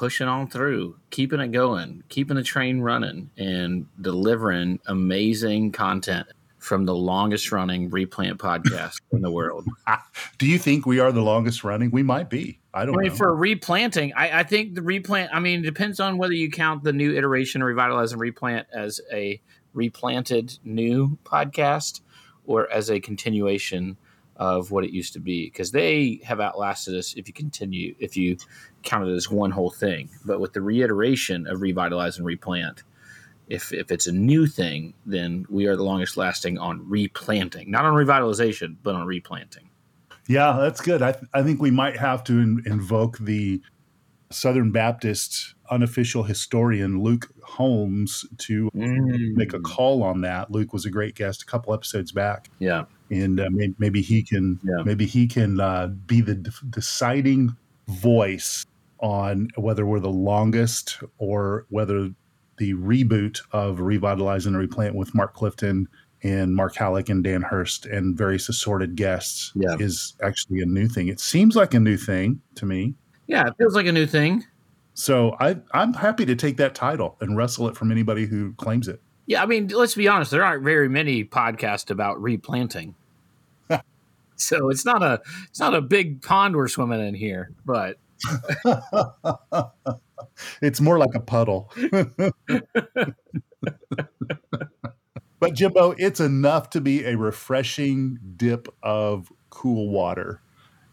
pushing on through, keeping it going, keeping the train running, and delivering amazing content from the longest running replant podcast in the world. Do you think we are the longest running? We might be. I don't I mean, know. For replanting, I, I, think the replant, I mean, it depends on whether you count the new iteration, Revitalize and Replant, as a replanted new podcast or as a continuation of what it used to be because they have outlasted us if you continue if you count it as one whole thing. But with the reiteration of revitalize and replant if if it's a new thing then we are the longest lasting on replanting. Not on revitalization but on replanting. Yeah that's good. I, th- I think we might have to in- invoke the southern baptist unofficial historian luke holmes to mm. make a call on that. Luke was a great guest a couple episodes back. Yeah and uh, maybe, maybe, he can yeah. maybe he can uh, be the de- deciding voice on whether we're the longest or whether the reboot of Revitalize and Replant with Mark Clifton and Mark Hallock and Dan Hurst and various assorted guests yeah. is actually a new thing. It seems like a new thing to me. Yeah, it feels like a new thing. So I, I'm happy to take that title and wrestle it from anybody who claims it. Yeah, I mean, let's be honest. There aren't very many podcasts about replanting. So it's not a it's not a big pond we're swimming in here, but it's more like a puddle. but Jimbo, it's enough to be a refreshing dip of cool water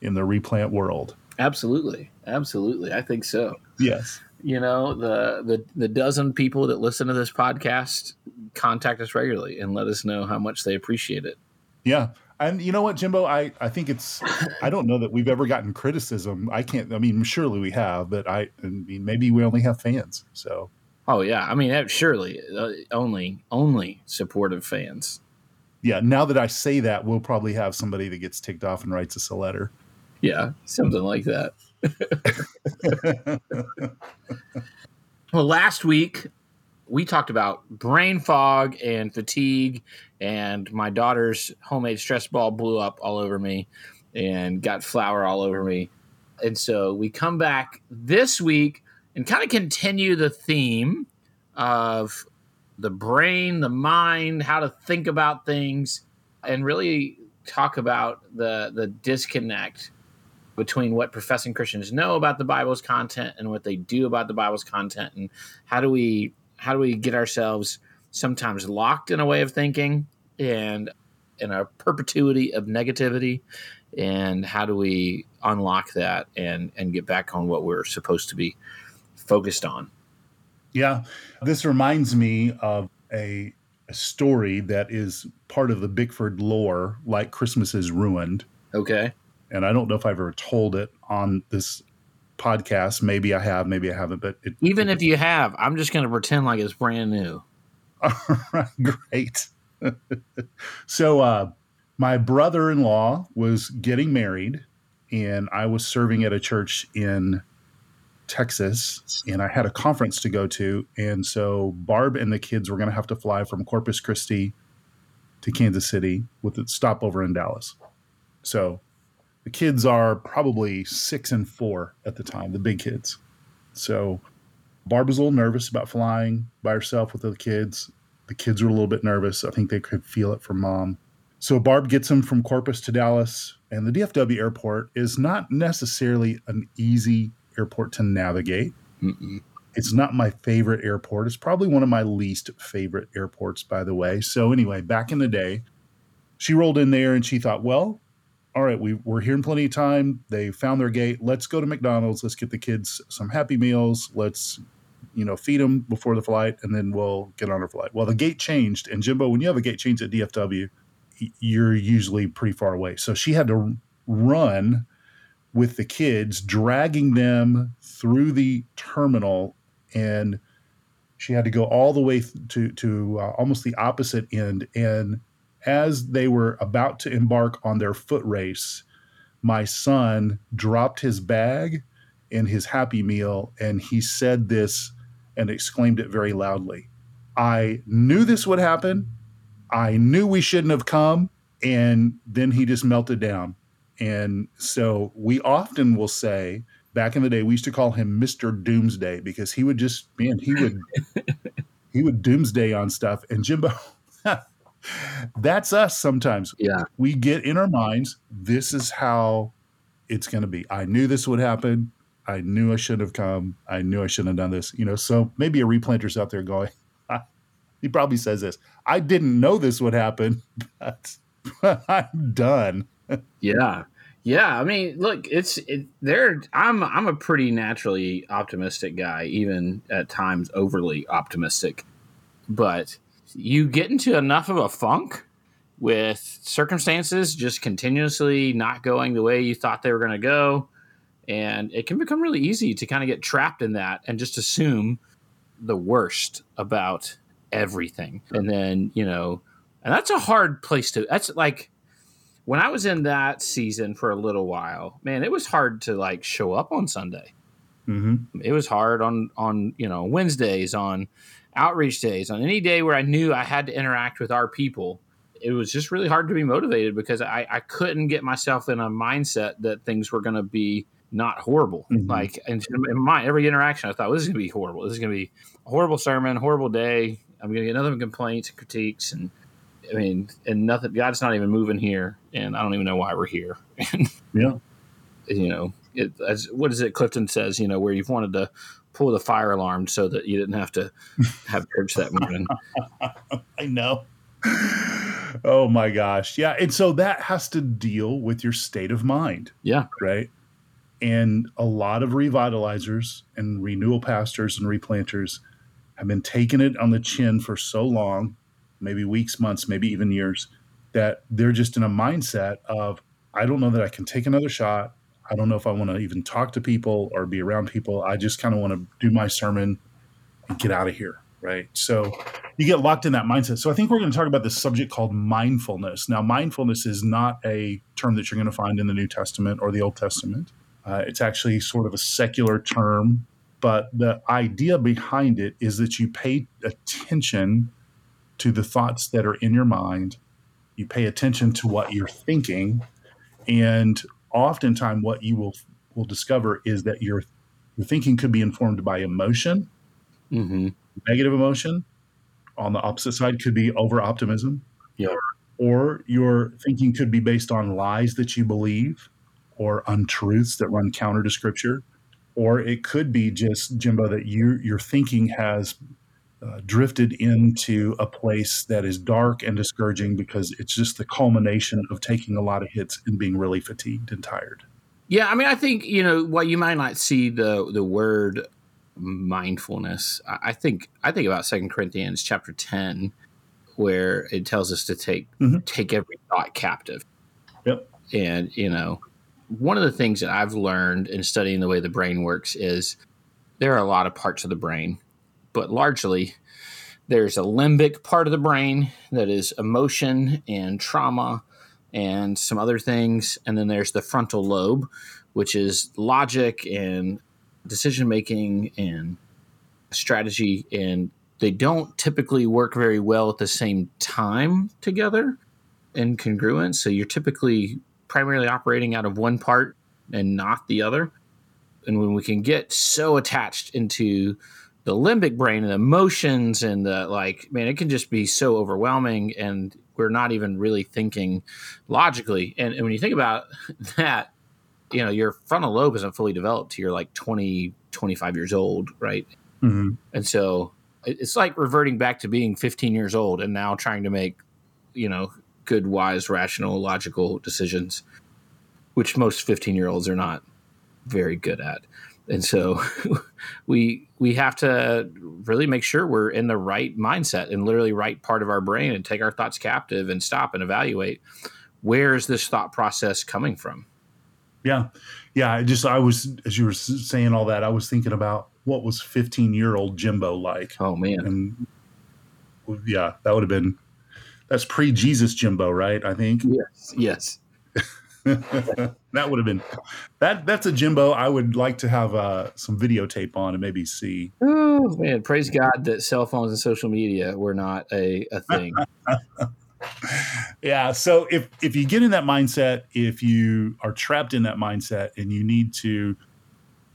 in the replant world. Absolutely. Absolutely. I think so. Yes. You know, the the the dozen people that listen to this podcast contact us regularly and let us know how much they appreciate it. Yeah. And you know what, Jimbo? I, I think it's I don't know that we've ever gotten criticism. I can't. I mean, surely we have, but I, I mean, maybe we only have fans. So. Oh yeah, I mean, surely uh, only only supportive fans. Yeah. Now that I say that, we'll probably have somebody that gets ticked off and writes us a letter. Yeah, something like that. well, last week we talked about brain fog and fatigue and my daughter's homemade stress ball blew up all over me and got flour all over me. And so we come back this week and kind of continue the theme of the brain, the mind, how to think about things, and really talk about the the disconnect between what professing Christians know about the Bible's content and what they do about the Bible's content, and how do we how do we get ourselves sometimes locked in a way of thinking and in a perpetuity of negativity? And how do we unlock that and and get back on what we're supposed to be focused on? Yeah this reminds me of a, a story that is part of the bickford lore like christmas is ruined. Okay. And i don't know if i've ever told it on this podcast. Maybe i have maybe i haven't but it, even it, if you have i'm just going to pretend like it's brand new. All right great. So uh, my brother-in-law was getting married and i was serving at a church in texas and i had a conference to go to and so barb and the kids were going to have to fly from corpus christi to kansas city with a stopover in dallas. So the kids are probably six and four at the time the big kids so barb was a little nervous about flying by herself with the kids the kids were a little bit nervous. I think they could feel it from mom. So Barb gets them from Corpus to Dallas, and the DFW airport is not necessarily an easy airport to navigate. Mm-mm. It's not my favorite airport. It's probably one of my least favorite airports, by the way. So, anyway, back in the day, she rolled in there and she thought, well, all right, we, we're here in plenty of time. They found their gate. Let's go to McDonald's. Let's get the kids some Happy Meals. Let's you know, feed them before the flight, and then we'll get on our flight. Well, the gate changed, and Jimbo, when you have a gate change at DFW, you're usually pretty far away. So she had to run with the kids, dragging them through the terminal and she had to go all the way to to uh, almost the opposite end. And as they were about to embark on their foot race, my son dropped his bag and his Happy Meal, and he said this and exclaimed it very loudly. I knew this would happen. I knew we shouldn't have come. And then he just melted down. And so we often will say, back in the day, we used to call him Mr. Doomsday because he would just, man, he would, he would doomsday on stuff. And Jimbo, that's us sometimes. Yeah. We get in our minds, this is how it's going to be. I knew this would happen. I knew I should have come. I knew I shouldn't have done this. You know, so maybe a replanter's out there going, ah, he probably says this. I didn't know this would happen, but I'm done. yeah. Yeah, I mean, look, it's it, there. I'm I'm a pretty naturally optimistic guy, even at times overly optimistic. But you get into enough of a funk with circumstances just continuously not going the way you thought they were going to go, and it can become really easy to kind of get trapped in that and just assume the worst about everything. And then, you know, and that's a hard place to, that's like, when I was in that season for a little while, man, it was hard to like show up on Sunday. Mm-hmm. It was hard on on you know Wednesdays, on outreach days, on any day where I knew I had to interact with our people. It was just really hard to be motivated because I, I couldn't get myself in a mindset that things were going to be not horrible. Mhm. Like in, in my every interaction, I thought well, this is going to be horrible. This is going to be a horrible sermon, horrible day. I'm going to get nothing complaints and critiques, and I mean, and nothing. God's not even moving here, and I don't even know why we're here. And Yeah. you know, it, as what is it? Clifton says, you know, where you've wanted to pull the fire alarm so that you didn't have to have church that morning. I know. Oh my gosh. Yeah. And so that has to deal with your state of mind, Yeah, right? And a lot of revitalizers and renewal pastors and replanters have been taking it on the chin for so long, maybe weeks, months, maybe even years, that they're just in a mindset of, I don't know that I can take another shot. I don't know if I want to even talk to people or be around people. I just kind of want to do my sermon and get out of here. Right. So you get locked in that mindset. So I think we're going to talk about this subject called mindfulness. Now, mindfulness is not a term that you're going to find in the New Testament or the Old Testament. Uh, it's actually sort of a secular term, but the idea behind it is that you pay attention to the thoughts that are in your mind. You pay attention to what you're thinking, and oftentimes what you will will discover is that your your thinking could be informed by emotion, hmm negative emotion. On the opposite side could be over optimism. Yeah. Or your thinking could be based on lies that you believe or untruths that run counter to scripture. Or it could be just, Jimbo, that you, your thinking has uh, drifted into a place that is dark and discouraging because it's just the culmination of taking a lot of hits and being really fatigued and tired. Yeah, I mean, I think you know what you might not see the the word mindfulness. I I think I think about Second Corinthians chapter ten, where it tells us to take Mhm. take every thought captive. Yep. And you know, one of the things that I've learned in studying the way the brain works is there are a lot of parts of the brain, but largely there's a limbic part of the brain that is emotion and trauma and some other things. And then there's the frontal lobe, which is logic and decision making and strategy. And they don't typically work very well at the same time together in congruence. So you're typically primarily operating out of one part and not the other. And when we can get so attached into the limbic brain and the emotions and the like, man, it can just be so overwhelming and we're not even really thinking logically. And, and when you think about that, you know, your frontal lobe isn't fully developed till you're like 20, 25 years old, right? Mm-hmm. And so it's like reverting back to being 15 years old and now trying to make, you know, good, wise, rational, logical decisions, which most 15 year olds are not very good at. And so we we have to really make sure we're in the right mindset and literally right part of our brain and take our thoughts captive and stop and evaluate where is this thought process coming from? Yeah. Yeah. I just, I was, as you were saying all that, I was thinking about what was 15 year old Jimbo like. Oh man. And yeah, that would have been that's pre Jesus Jimbo, right? I think. Yes. Yes. that would have been that. That's a Jimbo I would like to have uh, some videotape on and maybe see. Oh man, praise God that cell phones and social media were not a, a thing. yeah. So if if you get in that mindset, if you are trapped in that mindset, and you need to,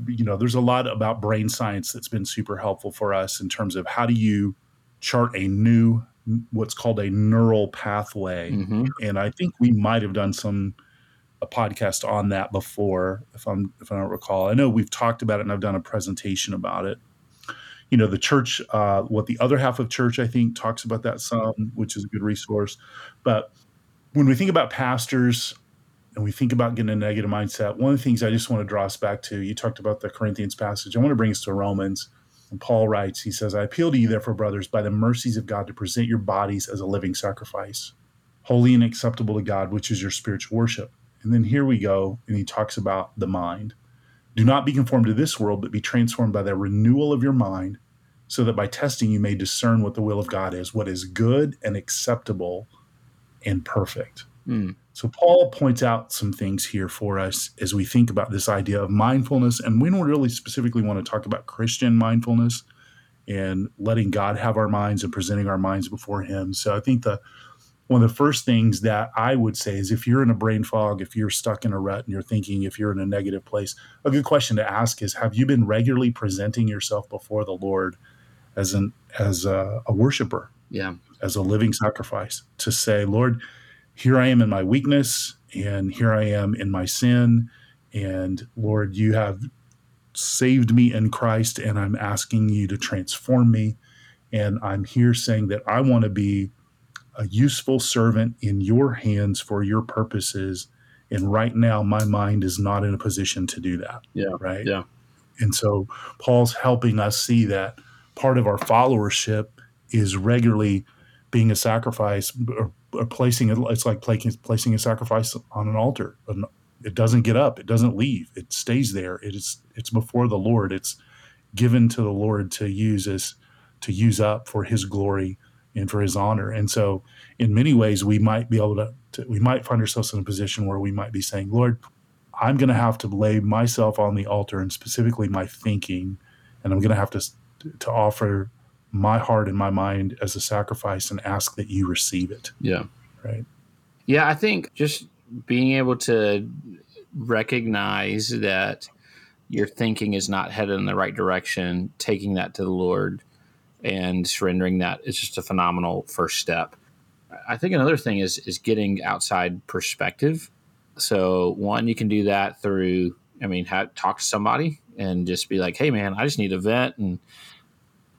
you know, there's a lot about brain science that's been super helpful for us in terms of how do you chart a new what's called a neural pathway, mm-hmm. and I think we might have done some a podcast on that before, if I'm if I don't recall. I know we've talked about it and I've done a presentation about it. You know, the church, uh, what the other half of church, I think, talks about that some, which is a good resource. But when we think about pastors and we think about getting a negative mindset, one of the things I just want to draw us back to, you talked about the Corinthians passage. I want to bring us to Romans. And Paul writes, he says, I appeal to you, therefore, brothers, by the mercies of God, to present your bodies as a living sacrifice, holy and acceptable to God, which is your spiritual worship. And then here we go, and he talks about the mind. Do not be conformed to this world, but be transformed by the renewal of your mind, so that by testing you may discern what the will of God is, what is good and acceptable and perfect. Mm. So, Paul points out some things here for us as we think about this idea of mindfulness. And we don't really specifically want to talk about Christian mindfulness and letting God have our minds and presenting our minds before Him. So, I think the one of the first things that I would say is if you're in a brain fog, if you're stuck in a rut and you're thinking if you're in a negative place, a good question to ask is have you been regularly presenting yourself before the Lord as an as a, a worshiper? Yeah. As a living sacrifice to say, Lord, here I am in my weakness and here I am in my sin and Lord, you have saved me in Christ and I'm asking you to transform me and I'm here saying that I want to be a useful servant in your hands for your purposes. And right now, my mind is not in a position to do that. Yeah. Right. Yeah. And so Paul's helping us see that part of our followership is regularly being a sacrifice or, or placing it. It's like placing, placing a sacrifice on an altar. It doesn't get up. It doesn't leave. It stays there. It is. It's before the Lord. It's given to the Lord to use as to use up for His glory and for his honor. And so, in many ways, we might be able to, to we might find ourselves in a position where we might be saying, Lord, I'm going to have to lay myself on the altar and specifically my thinking, and I'm going to have to to offer my heart and my mind as a sacrifice and ask that you receive it. Yeah. Right. Yeah, I think just being able to recognize that your thinking is not headed in the right direction, taking that to the Lord, and surrendering that is just a phenomenal first step. I think another thing is is getting outside perspective. So one, you can do that through, I mean, have, talk to somebody and just be like, "Hey, man, I just need a vent, and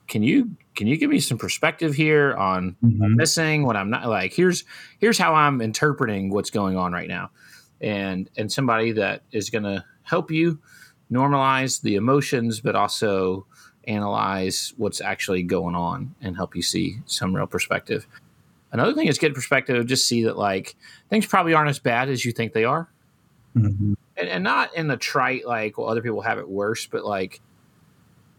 can you can you give me some perspective here on mm-hmm. what I'm missing, what I'm not like? Here's here's how I'm interpreting what's going on right now, and and somebody that is going to help you normalize the emotions, but also analyze what's actually going on and help you see some real perspective. Another thing is get perspective, just see that like things probably aren't as bad as you think they are. Mm-hmm. And, and not in the trite, like, well, other people have it worse, but like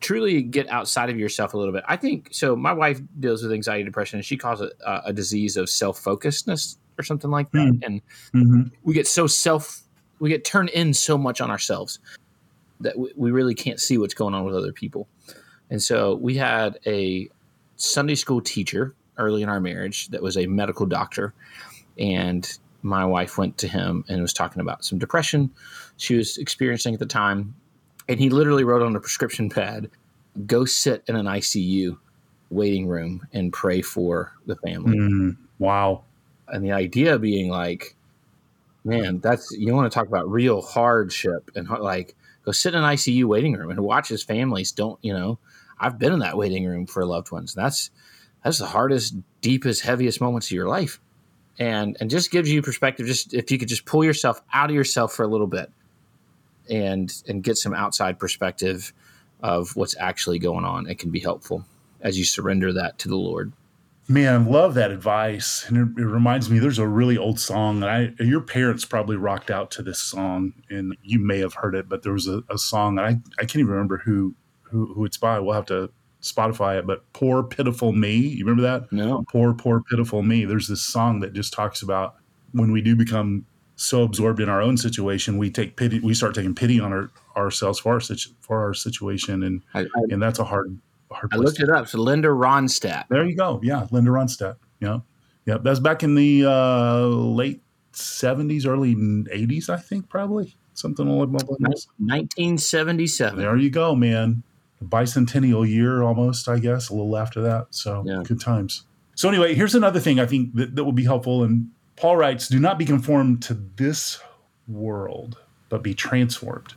truly get outside of yourself a little bit. I think so. My wife deals with anxiety, depression, and she calls it a, a disease of self focusedness or something like that. Mm-hmm. And mm-hmm. we get so self, we get turned in so much on ourselves that we, we really can't see what's going on with other people. And so we had a Sunday school teacher early in our marriage that was a medical doctor. And my wife went to him and was talking about some depression she was experiencing at the time. And he literally wrote on a prescription pad, go sit in an ICU waiting room and pray for the family. Mm, wow. And the idea being like, man, that's, you want to talk about real hardship and like, go sit in an ICU waiting room and watch his families don't, you know, I've been in that waiting room for loved ones. That's that's the hardest, deepest, heaviest moments of your life. And and just gives you perspective. Just if you could just pull yourself out of yourself for a little bit and and get some outside perspective of what's actually going on, it can be helpful as you surrender that to the Lord. Man, love that advice. And it, it, reminds me, there's a really old song. And I, your parents probably rocked out to this song, and you may have heard it, but there was a, a song, I, I can't even remember who who, who it's by. We'll have to Spotify it, but Poor Pitiful Me. You remember that? No. Poor, Poor Pitiful Me. There's this song that just talks about when we do become so absorbed in our own situation, we take pity, we start taking pity on our, ourselves for our, for our situation. And, I, I, and that's a hard, hard I looked it up. So Linda Ronstadt. There you go. Yeah. Linda Ronstadt. Yeah. Yeah. That's back in the uh, late 70s, early 80s, I think, probably something like that. 1977. There you go, man. The bicentennial year almost, I guess, a little after that. So yeah. good times. So anyway, here's another thing I think that, that will be helpful. And Paul writes, do not be conformed to this world, but be transformed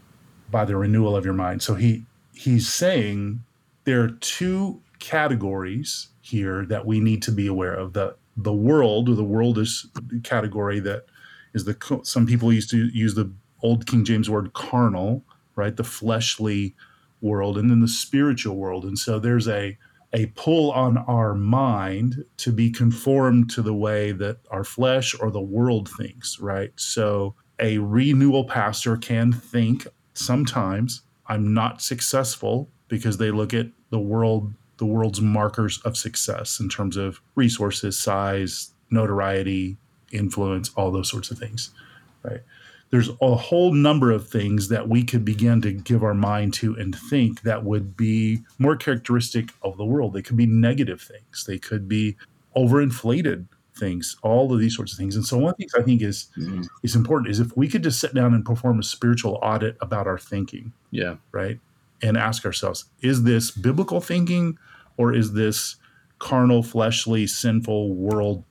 by the renewal of your mind. So he he's saying there are two categories here that we need to be aware of. The the world, or the world is category that is the some people used to use the old King James word carnal, right? The fleshly world, and then the spiritual world. And so there's a a pull on our mind to be conformed to the way that our flesh or the world thinks, right? So a renewal pastor can think sometimes I'm not successful because they look at the world the world's markers of success in terms of resources, size, notoriety, influence, all those sorts of things, right? There's a whole number of things that we could begin to give our mind to and think that would be more characteristic of the world. They could be negative things. They could be overinflated things, all of these sorts of things. And so one of the things I think is mm-hmm. is important is if we could just sit down and perform a spiritual audit about our thinking. Yeah. Right. And ask ourselves, is this biblical thinking or is this carnal, fleshly, sinful world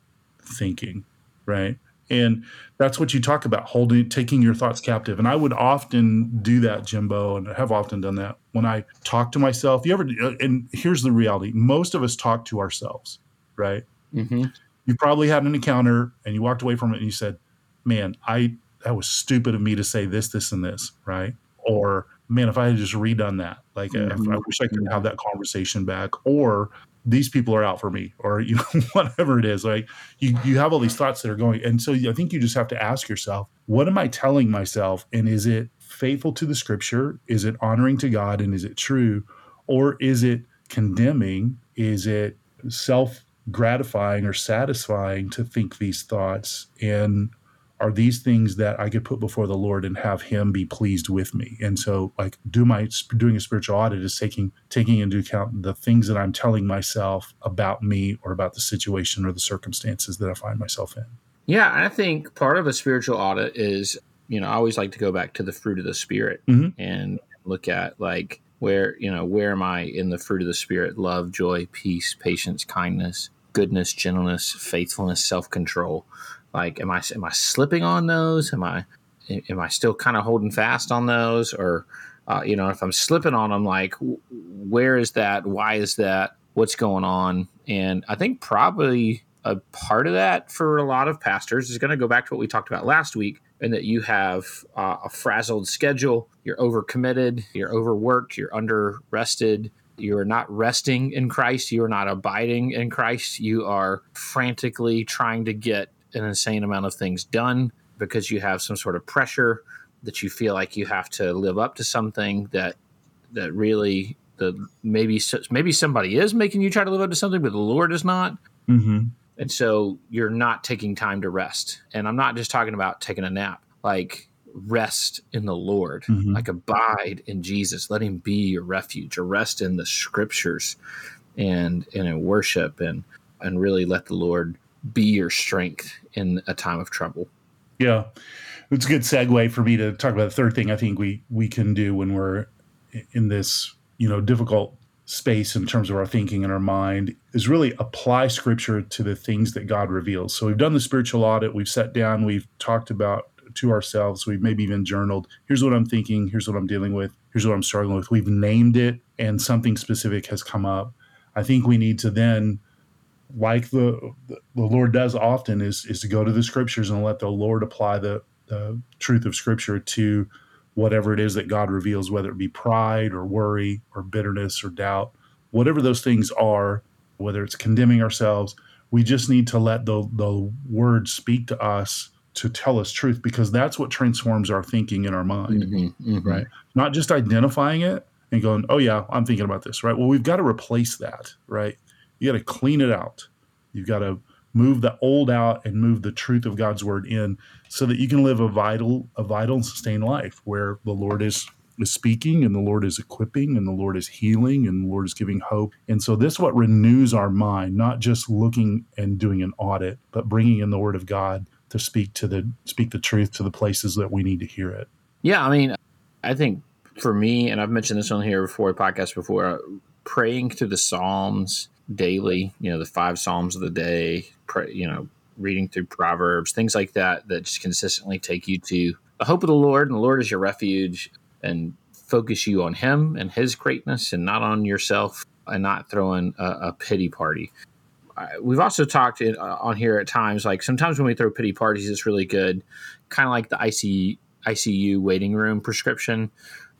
thinking? Right. And that's what you talk about, holding, taking your thoughts captive. And I would often do that, Jimbo, and I have often done that when I talk to myself. You ever, uh, and here's the reality most of us talk to ourselves, right? Mm-hmm. You probably had an encounter and you walked away from it and you said, man, I, that was stupid of me to say this, this, and this, right? Or, man, if I had just redone that, like mm-hmm. I wish I could have that conversation back. Or these people are out for me or you know whatever it is like you you have all these thoughts that are going and so i think you just have to ask yourself what am i telling myself and is it faithful to the scripture is it honoring to god and is it true or is it condemning is it self gratifying or satisfying to think these thoughts and are these things that I could put before the Lord and have Him be pleased with me. And so, like, do my doing a spiritual audit is taking taking into account the things that I'm telling myself about me or about the situation or the circumstances that I find myself in. Yeah, I think part of a spiritual audit is, you know, I always like to go back to the fruit of the spirit mm-hmm. and look at like where you know where am I in the fruit of the spirit: love, joy, peace, patience, kindness, goodness, gentleness, faithfulness, self control like, am I am I slipping on those? Am I am I still kind of holding fast on those? Or, uh, you know, if I'm slipping on them, like, where is that? Why is that? What's going on? And I think probably a part of that for a lot of pastors is going to go back to what we talked about last week, and that you have uh, a frazzled schedule, you're overcommitted, you're overworked, you're under rested, you are not resting in Christ. You are not abiding in Christ. You are frantically trying to get an insane amount of things done because you have some sort of pressure that you feel like you have to live up to something that that really the maybe maybe somebody is making you try to live up to something, but the Lord is not. Mm-hmm. And so you're not taking time to rest. And I'm not just talking about taking a nap, like rest in the Lord, mm-hmm. like abide in Jesus, let Him be your refuge, or rest in the Scriptures, and and in worship, and and really let the Lord be your strength in a time of trouble. Yeah. It's a good segue for me to talk about the third thing I think we we can do when we're in this, you know, difficult space in terms of our thinking and our mind is really apply scripture to the things that God reveals. So we've done the spiritual audit, we've sat down, we've talked about to ourselves, we've maybe even journaled, here's what I'm thinking, here's what I'm dealing with, here's what I'm struggling with. We've named it and something specific has come up. I think we need to then like the the Lord does often is is to go to the scriptures and let the Lord apply the, the truth of scripture to whatever it is that God reveals, whether it be pride or worry or bitterness or doubt, whatever those things are, whether it's condemning ourselves, we just need to let the the word speak to us to tell us truth because that's what transforms our thinking in our mind. Mm-hmm, mm-hmm. Right. Not just identifying it and going, oh, yeah, I'm thinking about this, right? Well, we've got to replace that, right? You got to clean it out. You've got to move the old out and move the truth of God's word in so that you can live a vital, a vital and sustained life where the Lord is is speaking and the Lord is equipping and the Lord is healing and the Lord is giving hope. And so this is what renews our mind, not just looking and doing an audit, but bringing in the word of God to speak to the speak the truth to the places that we need to hear it. Yeah, I mean, I think for me, and I've mentioned this on here before, podcast before, praying through the Psalms daily, you know, the five Psalms of the day, pray, you know, reading through Proverbs, things like that, that just consistently take you to the hope of the Lord, and the Lord is your refuge, and focus you on Him and His greatness and not on yourself and not throwing a, a pity party. we've also talked in, uh, on here at times, like sometimes when we throw pity parties, it's really good, kind of like the IC, ICU waiting room prescription.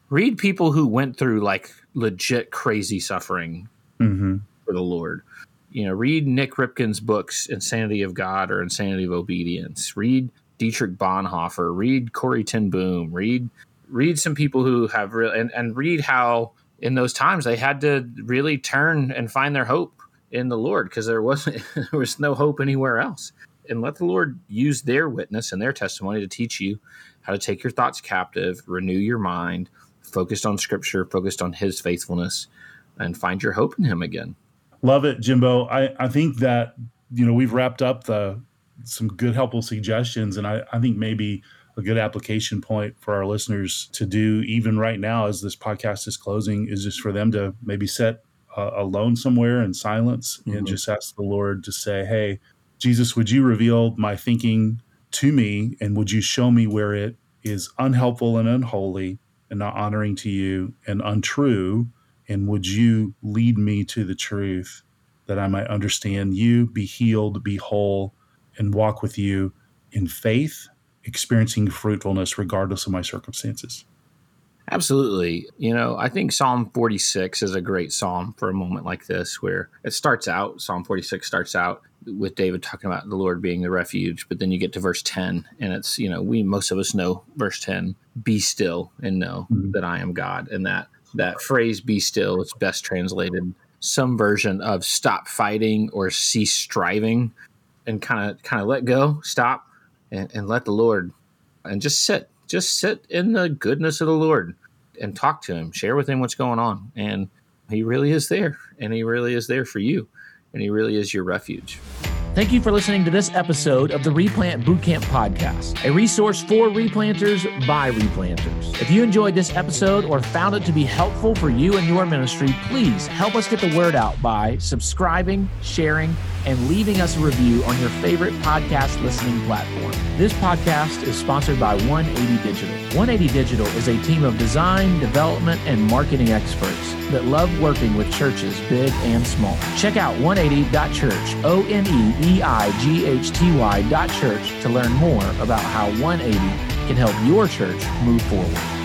Read people who went through like legit crazy suffering mm-hmm. For the Lord you know, read Nik Ripken's books, Insanity of God or Insanity of Obedience. Read Dietrich Bonhoeffer. Read Corrie ten Boom. Read read some people who have real and, and read how in those times they had to really turn and find their hope in the Lord because there wasn't there was no hope anywhere else. And let the Lord use their witness and their testimony to teach you how to take your thoughts captive, renew your mind, focused on Scripture, focused on His faithfulness, and find your hope in Him again. Love it, Jimbo. I, I think that, you know, we've wrapped up the some good helpful suggestions. And I, I think maybe a good application point for our listeners to do even right now as this podcast is closing is just for them to maybe sit uh, alone somewhere in silence mm-hmm. and just ask the Lord to say, Hey, Jesus, would you reveal my thinking to me and would you show me where it is unhelpful and unholy and not honoring to you and untrue and would you lead me to the truth that I might understand you, be healed, be whole, and walk with you in faith, experiencing fruitfulness regardless of my circumstances? Absolutely. You know, I think Psalm 46 is a great psalm for a moment like this, where it starts out, Psalm 46 starts out with David talking about the Lord being the refuge, but then you get to verse 10, and it's, you know, we, most of us know verse 10 be still and know mm-hmm. that I am God. And that that phrase be still it's best translated some version of stop fighting or cease striving and kind of kind of let go stop and, and let the lord and just sit just sit in the goodness of the lord and talk to him share with him what's going on. And he really is there and he really is there for you and he really is your refuge Thank you for listening to this episode of the Replant Bootcamp Podcast, a resource for replanters by replanters. If you enjoyed this episode or found it to be helpful for you and your ministry, please help us get the word out by subscribing, sharing, and leaving us a review on your favorite podcast listening platform. This podcast is sponsored by 180 Digital. 180 Digital is a team of design, development, and marketing experts that love working with churches big and small. Check out 180.church, O N E E I G H T Y dot church to learn more about how 180 can help your church move forward.